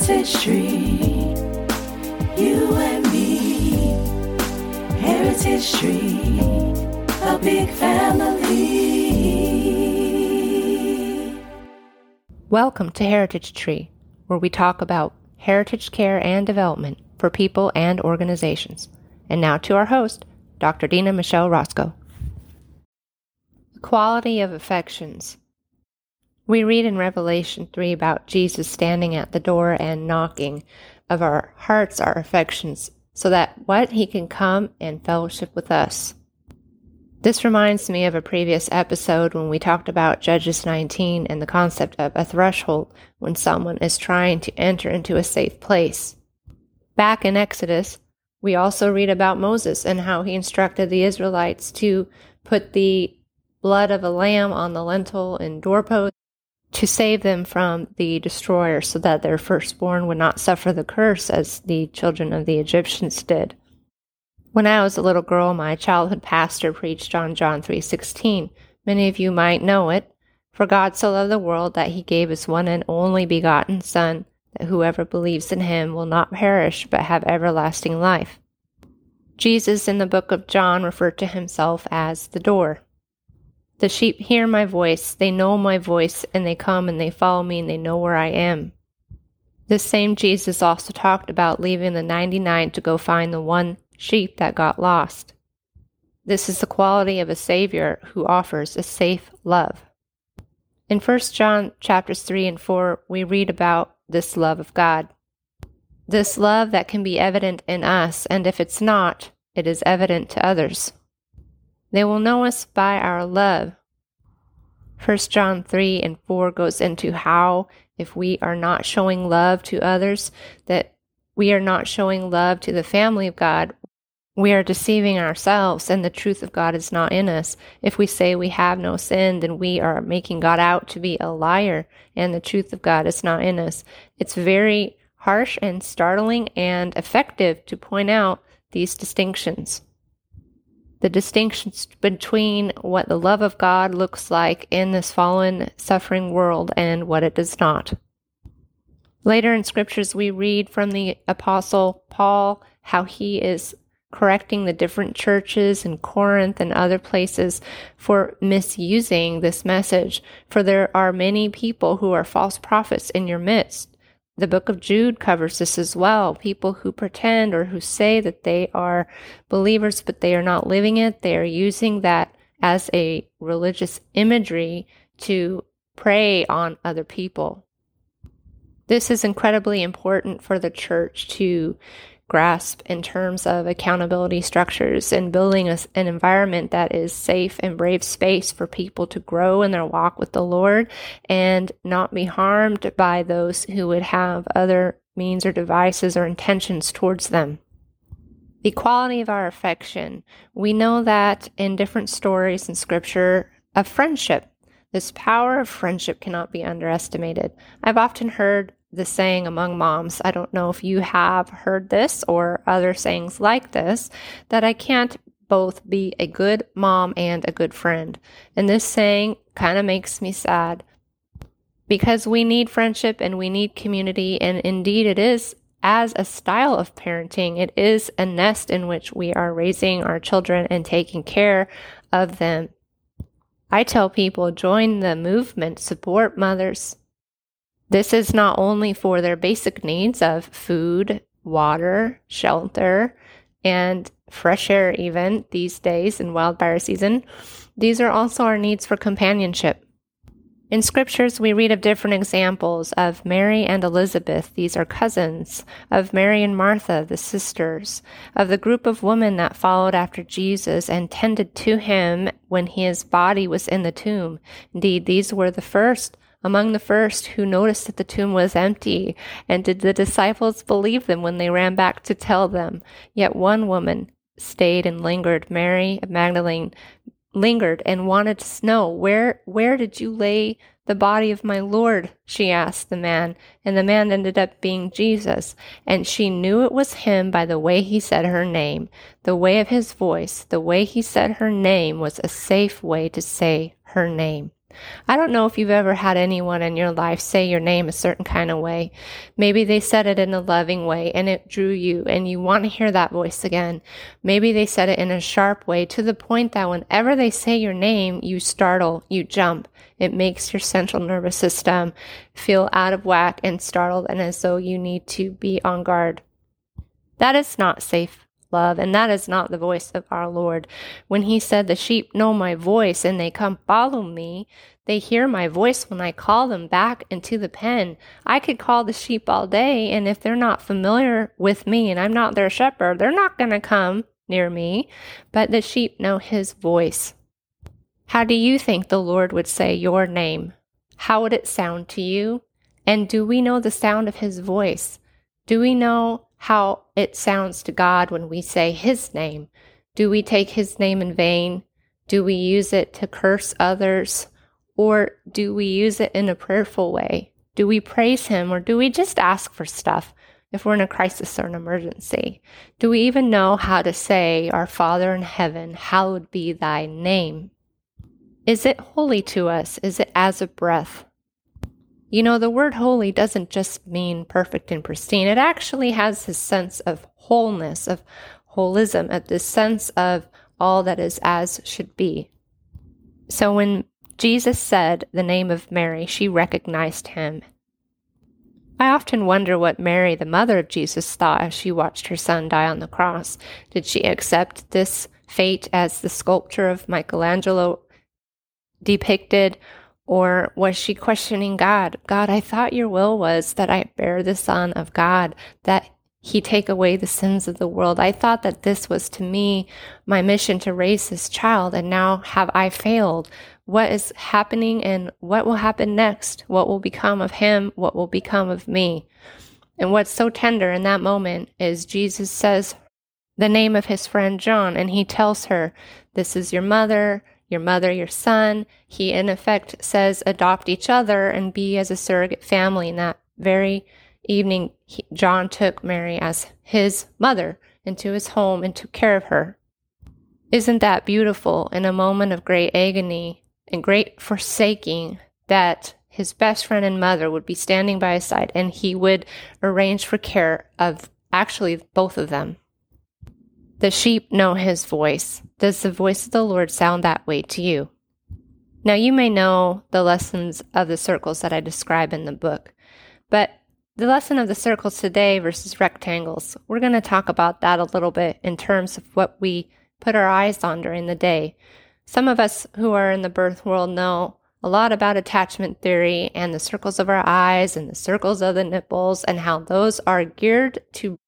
Heritage Tree, you and me. Heritage a big family. Welcome to Heritage Tree, where we talk about heritage care and development for people and organizations. And now to our host, Dr. Dena Michele Rosko. Quality of affections. We read in Revelation 3 about Jesus standing at the door and knocking of our hearts, our affections, so that what he can come and fellowship with us. This reminds me of a previous episode when we talked about Judges 19 and the concept of a threshold when someone is trying to enter into a safe place. Back in Exodus, we also read about Moses and how he instructed the Israelites to put the blood of a lamb on the lintel and doorpost to save them from the destroyer so that their firstborn would not suffer the curse as the children of the Egyptians did. When I was a little girl, my childhood pastor preached on John 3:16. Many of you might know it. For God so loved the world that he gave his one and only begotten son that whoever believes in him will not perish but have everlasting life. Jesus in the book of John referred to himself as the door. The sheep hear my voice, they know my voice, and they come and they follow me, and they know where I am. This same Jesus also talked about leaving the 99 to go find the one sheep that got lost. This is the quality of a Savior who offers a safe love. In 1 John chapters 3 and 4, we read about this love of God. This love that can be evident in us, and if it's not, it is evident to others. They will know us by our love. 1 John 3 and 4 goes into how, if we are not showing love to others, that we are not showing love to the family of God, we are deceiving ourselves and the truth of God is not in us. If we say we have no sin, then we are making God out to be a liar and the truth of God is not in us. It's very harsh and startling and effective to point out these distinctions the distinctions between what the love of God looks like in this fallen, suffering world and what it does not. Later in scriptures, we read from the Apostle Paul how he is correcting the different churches in Corinth and other places for misusing this message. For there are many people who are false prophets in your midst the book of Jude covers this as well. People who pretend or who say that they are believers, but they are not living it. They are using that as a religious imagery to prey on other people. This is incredibly important for the church to grasp in terms of accountability structures and building a, an environment that is safe and brave space for people to grow in their walk with the Lord and not be harmed by those who would have other means or devices or intentions towards them. The quality of our affection. We know that in different stories in scripture of friendship, this power of friendship cannot be underestimated. I've often heard the saying among moms, I don't know if you have heard this or other sayings like this, that I can't both be a good mom and a good friend. And this saying kind of makes me sad because we need friendship and we need community. And indeed, it is as a style of parenting, it is a nest in which we are raising our children and taking care of them. I tell people join the movement, support mothers, this is not only for their basic needs of food, water, shelter, and fresh air, even these days in wildfire season. These are also our needs for companionship. In scriptures, we read of different examples of Mary and Elizabeth, these are cousins, of Mary and Martha, the sisters, of the group of women that followed after Jesus and tended to him when his body was in the tomb. Indeed, these were the first among the first who noticed that the tomb was empty, and did the disciples believe them when they ran back to tell them? Yet one woman stayed and lingered. Mary Magdalene lingered and wanted to know, Where where did you lay the body of my Lord? she asked the man, and the man ended up being Jesus. And she knew it was him by the way he said her name. The way of his voice, the way he said her name was a safe way to say her name. I don't know if you've ever had anyone in your life say your name a certain kind of way. Maybe they said it in a loving way and it drew you and you want to hear that voice again. Maybe they said it in a sharp way to the point that whenever they say your name, you startle, you jump. It makes your central nervous system feel out of whack and startled and as though you need to be on guard. That is not safe love. And that is not the voice of our Lord. When he said, The sheep know my voice and they come follow me, they hear my voice when I call them back into the pen. I could call the sheep all day, and if they're not familiar with me and I'm not their shepherd, they're not going to come near me. But the sheep know his voice. How do you think the Lord would say your name? How would it sound to you? And do we know the sound of his voice? Do we know how it sounds to God when we say His name. Do we take His name in vain? Do we use it to curse others? Or do we use it in a prayerful way? Do we praise Him or do we just ask for stuff if we're in a crisis or an emergency? Do we even know how to say, Our Father in heaven, hallowed be thy name? Is it holy to us? Is it as a breath? You know, the word holy doesn't just mean perfect and pristine. It actually has this sense of wholeness, of holism, of this sense of all that is as should be. So when Jesus said the name of Mary, she recognized him. I often wonder what Mary, the mother of Jesus, thought as she watched her son die on the cross. Did she accept this fate as the sculpture of Michelangelo depicted, or was she questioning God? God, I thought your will was that I bear the Son of God, that he take away the sins of the world. I thought that this was to me my mission to raise this child, and now have I failed? What is happening and what will happen next? What will become of him? What will become of me? And what's so tender in that moment is Jesus says the name of his friend John, and he tells her, This is your mother, your mother, your son. He, in effect, says adopt each other and be as a surrogate family. In that very evening, he, John took Mary as his mother into his home and took care of her. Isn't that beautiful in a moment of great agony and great forsaking that his best friend and mother would be standing by his side and he would arrange for care of actually both of them? The sheep know his voice. Does the voice of the Lord sound that way to you? Now, you may know the lessons of the circles that I describe in the book, but the lesson of the circles today versus rectangles, we're going to talk about that a little bit in terms of what we put our eyes on during the day. Some of us who are in the birth world know a lot about attachment theory and the circles of our eyes and the circles of the nipples and how those are geared to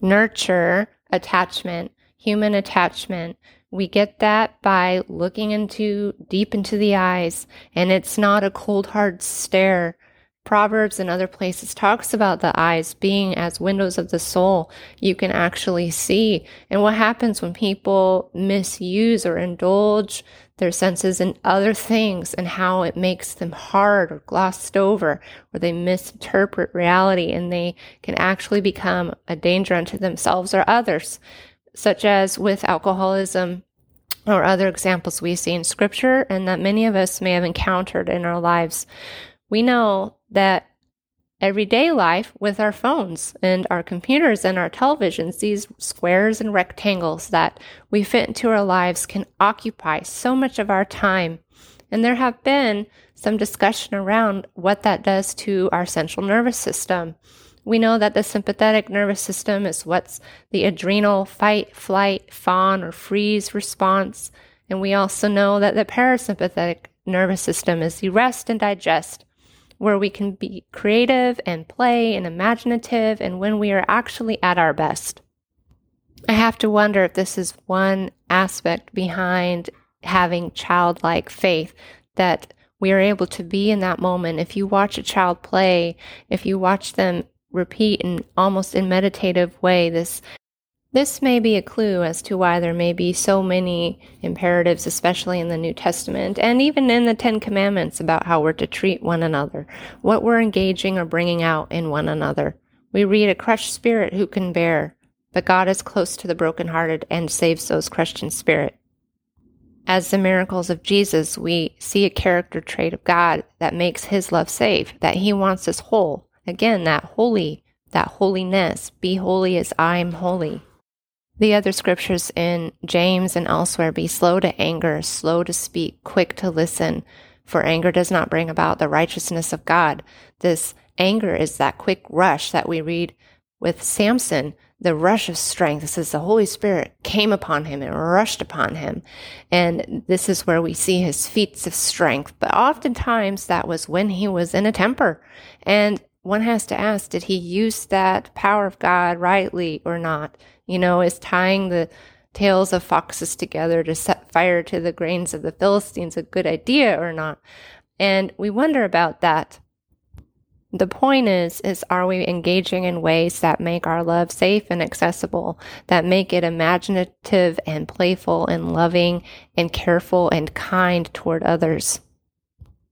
nurture attachment human attachment. We get that by looking into deep into the eyes, and it's not a cold hard stare. Proverbs and other places talks about the eyes being as windows of the soul. You can actually see. And what happens when people misuse or indulge their senses in other things and how it makes them hard or glossed over, or they misinterpret reality and they can actually become a danger unto themselves or others such as with alcoholism or other examples we see in scripture and that many of us may have encountered in our lives. We know that everyday life with our phones and our computers and our televisions, these squares and rectangles that we fit into our lives can occupy so much of our time. And there have been some discussion around what that does to our central nervous system we know that the sympathetic nervous system is what's the adrenal fight, flight, fawn, or freeze response. And we also know that the parasympathetic nervous system is the rest and digest, where we can be creative and play and imaginative and when we are actually at our best. I have to wonder if this is one aspect behind having childlike faith that we are able to be in that moment. If you watch a child play, if you watch them repeat in almost in meditative way this this may be a clue as to why there may be so many imperatives, especially in the New Testament and even in the Ten Commandments about how we're to treat one another, what we're engaging or bringing out in one another. We read a crushed spirit who can bear, but God is close to the brokenhearted and saves those crushed in spirit. As the miracles of Jesus, we see a character trait of God that makes his love safe, that he wants us whole. Again, that holy, that holiness. Be holy as I'm holy. The other scriptures in James and elsewhere be slow to anger, slow to speak, quick to listen, for anger does not bring about the righteousness of God. This anger is that quick rush that we read with Samson, the rush of strength. This is the Holy Spirit came upon him and rushed upon him. And this is where we see his feats of strength. But oftentimes that was when he was in a temper. And one has to ask, did he use that power of God rightly or not? You know, is tying the tails of foxes together to set fire to the grains of the Philistines a good idea or not? And we wonder about that the point is, is are we engaging in ways that make our love safe and accessible, that make it imaginative and playful and loving and careful and kind toward others?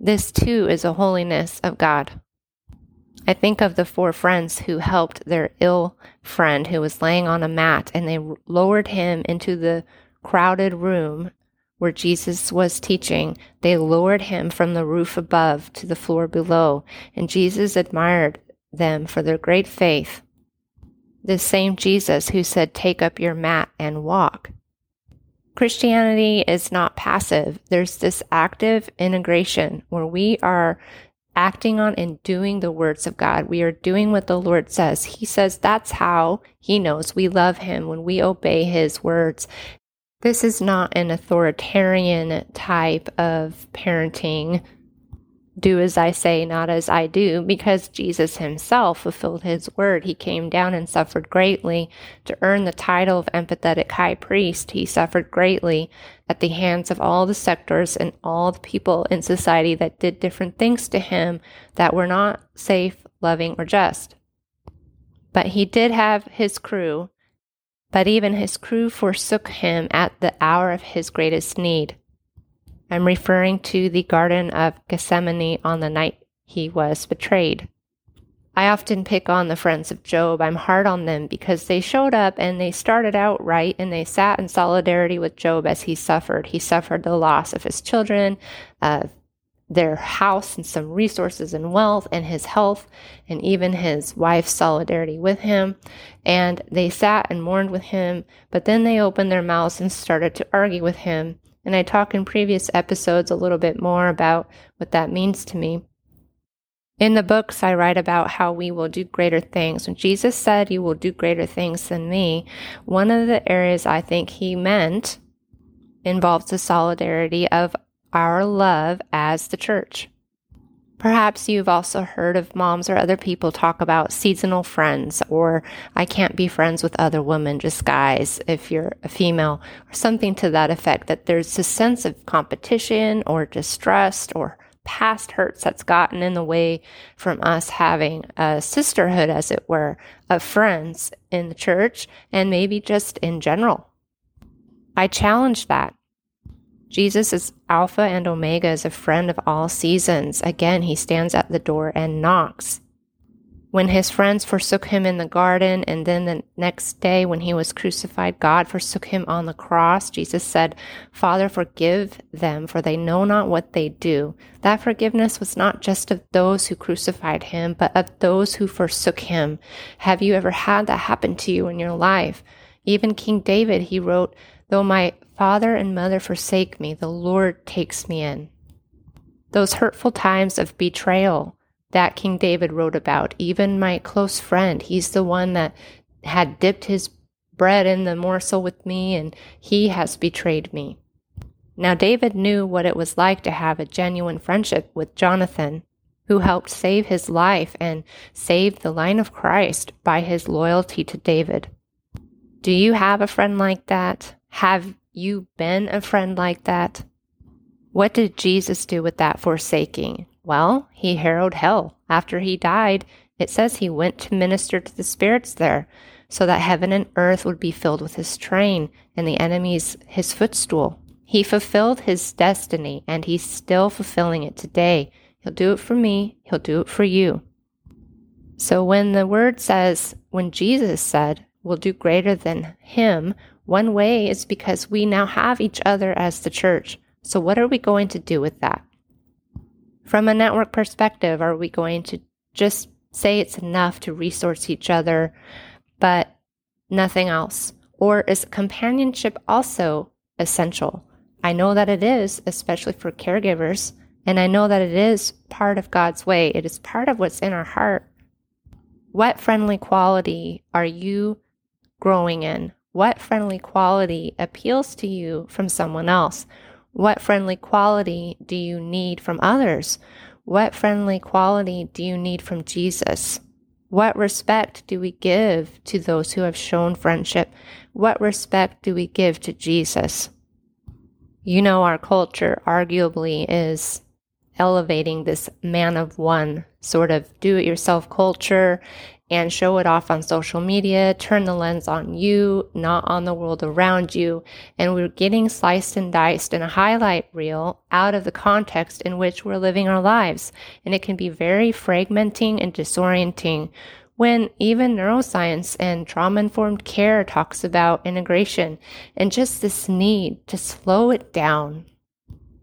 This too is a holiness of God. I think of the four friends who helped their ill friend who was laying on a mat and they lowered him into the crowded room where Jesus was teaching, they lowered him from the roof above to the floor below, and Jesus admired them for their great faith. This same Jesus who said, Take up your mat and walk. Christianity is not passive. There's this active integration where we are acting on and doing the words of God. We are doing what the Lord says. He says that's how He knows we love Him when we obey His words. This is not an authoritarian type of parenting. Do as I say, not as I do, because Jesus himself fulfilled his word. He came down and suffered greatly to earn the title of empathetic high priest. He suffered greatly at the hands of all the sectors and all the people in society that did different things to him that were not safe, loving, or just. But he did have his crew but even his crew forsook him at the hour of his greatest need. I'm referring to the Garden of Gethsemane on the night he was betrayed. I often pick on the friends of Job. I'm hard on them because they showed up and they started out right and they sat in solidarity with Job as he suffered. He suffered the loss of his children, of their house and some resources and wealth and his health and even his wife's solidarity with him. And they sat and mourned with him, but then they opened their mouths and started to argue with him. And I talk in previous episodes a little bit more about what that means to me. In the books, I write about how we will do greater things. When Jesus said, You will do greater things than me, one of the areas I think he meant involves the solidarity of our love as the church. Perhaps you've also heard of moms or other people talk about seasonal friends, or I can't be friends with other women, just guys, if you're a female, or something to that effect, that there's a sense of competition or distrust or past hurts that's gotten in the way from us having a sisterhood, as it were, of friends in the church and maybe just in general. I challenge that. Jesus is Alpha and Omega, is a friend of all seasons. Again, he stands at the door and knocks. When his friends forsook him in the garden, and then the next day when he was crucified, God forsook him on the cross. Jesus said, Father, forgive them, for they know not what they do. That forgiveness was not just of those who crucified him, but of those who forsook him. Have you ever had that happen to you in your life? Even King David, he wrote, Though my father and mother forsake me, the Lord takes me in. Those hurtful times of betrayal that King David wrote about, even my close friend, he's the one that had dipped his bread in the morsel with me and he has betrayed me. Now, David knew what it was like to have a genuine friendship with Jonathan, who helped save his life and save the line of Christ by his loyalty to David. Do you have a friend like that? Have you been a friend like that? What did Jesus do with that forsaking? Well, he harrowed hell. After he died, it says he went to minister to the spirits there, so that heaven and earth would be filled with his train and the enemies his footstool. He fulfilled his destiny, and he's still fulfilling it today. He'll do it for me, he'll do it for you. So when the word says, when Jesus said, we'll do greater than him, One way is because we now have each other as the church. So, what are we going to do with that? From a network perspective, are we going to just say it's enough to resource each other, but nothing else? Or is companionship also essential? I know that it is, especially for caregivers, and I know that it is part of God's way. It is part of what's in our heart. What friendly quality are you growing in? What friendly quality appeals to you from someone else? What friendly quality do you need from others? What friendly quality do you need from Jesus? What respect do we give to those who have shown friendship? What respect do we give to Jesus? You know, our culture arguably is elevating this man of one sort of do it yourself culture and show it off on social media, turn the lens on you, not on the world around you. And we're getting sliced and diced in a highlight reel out of the context in which we're living our lives. And it can be very fragmenting and disorienting when even neuroscience and trauma informed care talks about integration and just this need to slow it down.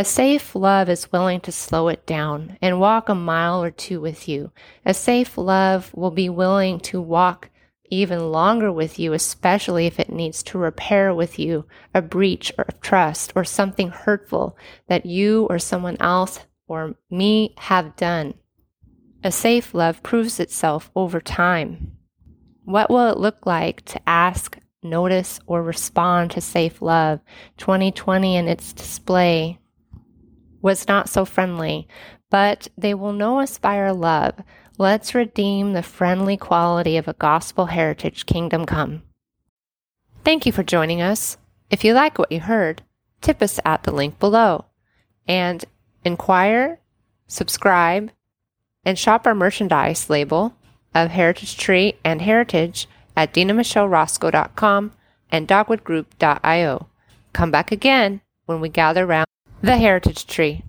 A safe love is willing to slow it down and walk a mile or two with you. A safe love will be willing to walk even longer with you, especially if it needs to repair with you a breach of trust or something hurtful that you or someone else or me have done. A safe love proves itself over time. What will it look like to ask, notice, or respond to safe love? 2020 and its display was not so friendly, but they will know us by our love. Let's redeem the friendly quality of a gospel heritage kingdom come. Thank you for joining us. If you like what you heard, tip us at the link below and inquire, subscribe, and shop our merchandise label of Heritage Tree and Heritage at denamichelerosko.com and dogwoodgroup.io. Come back again when we gather around the Heritage Tree.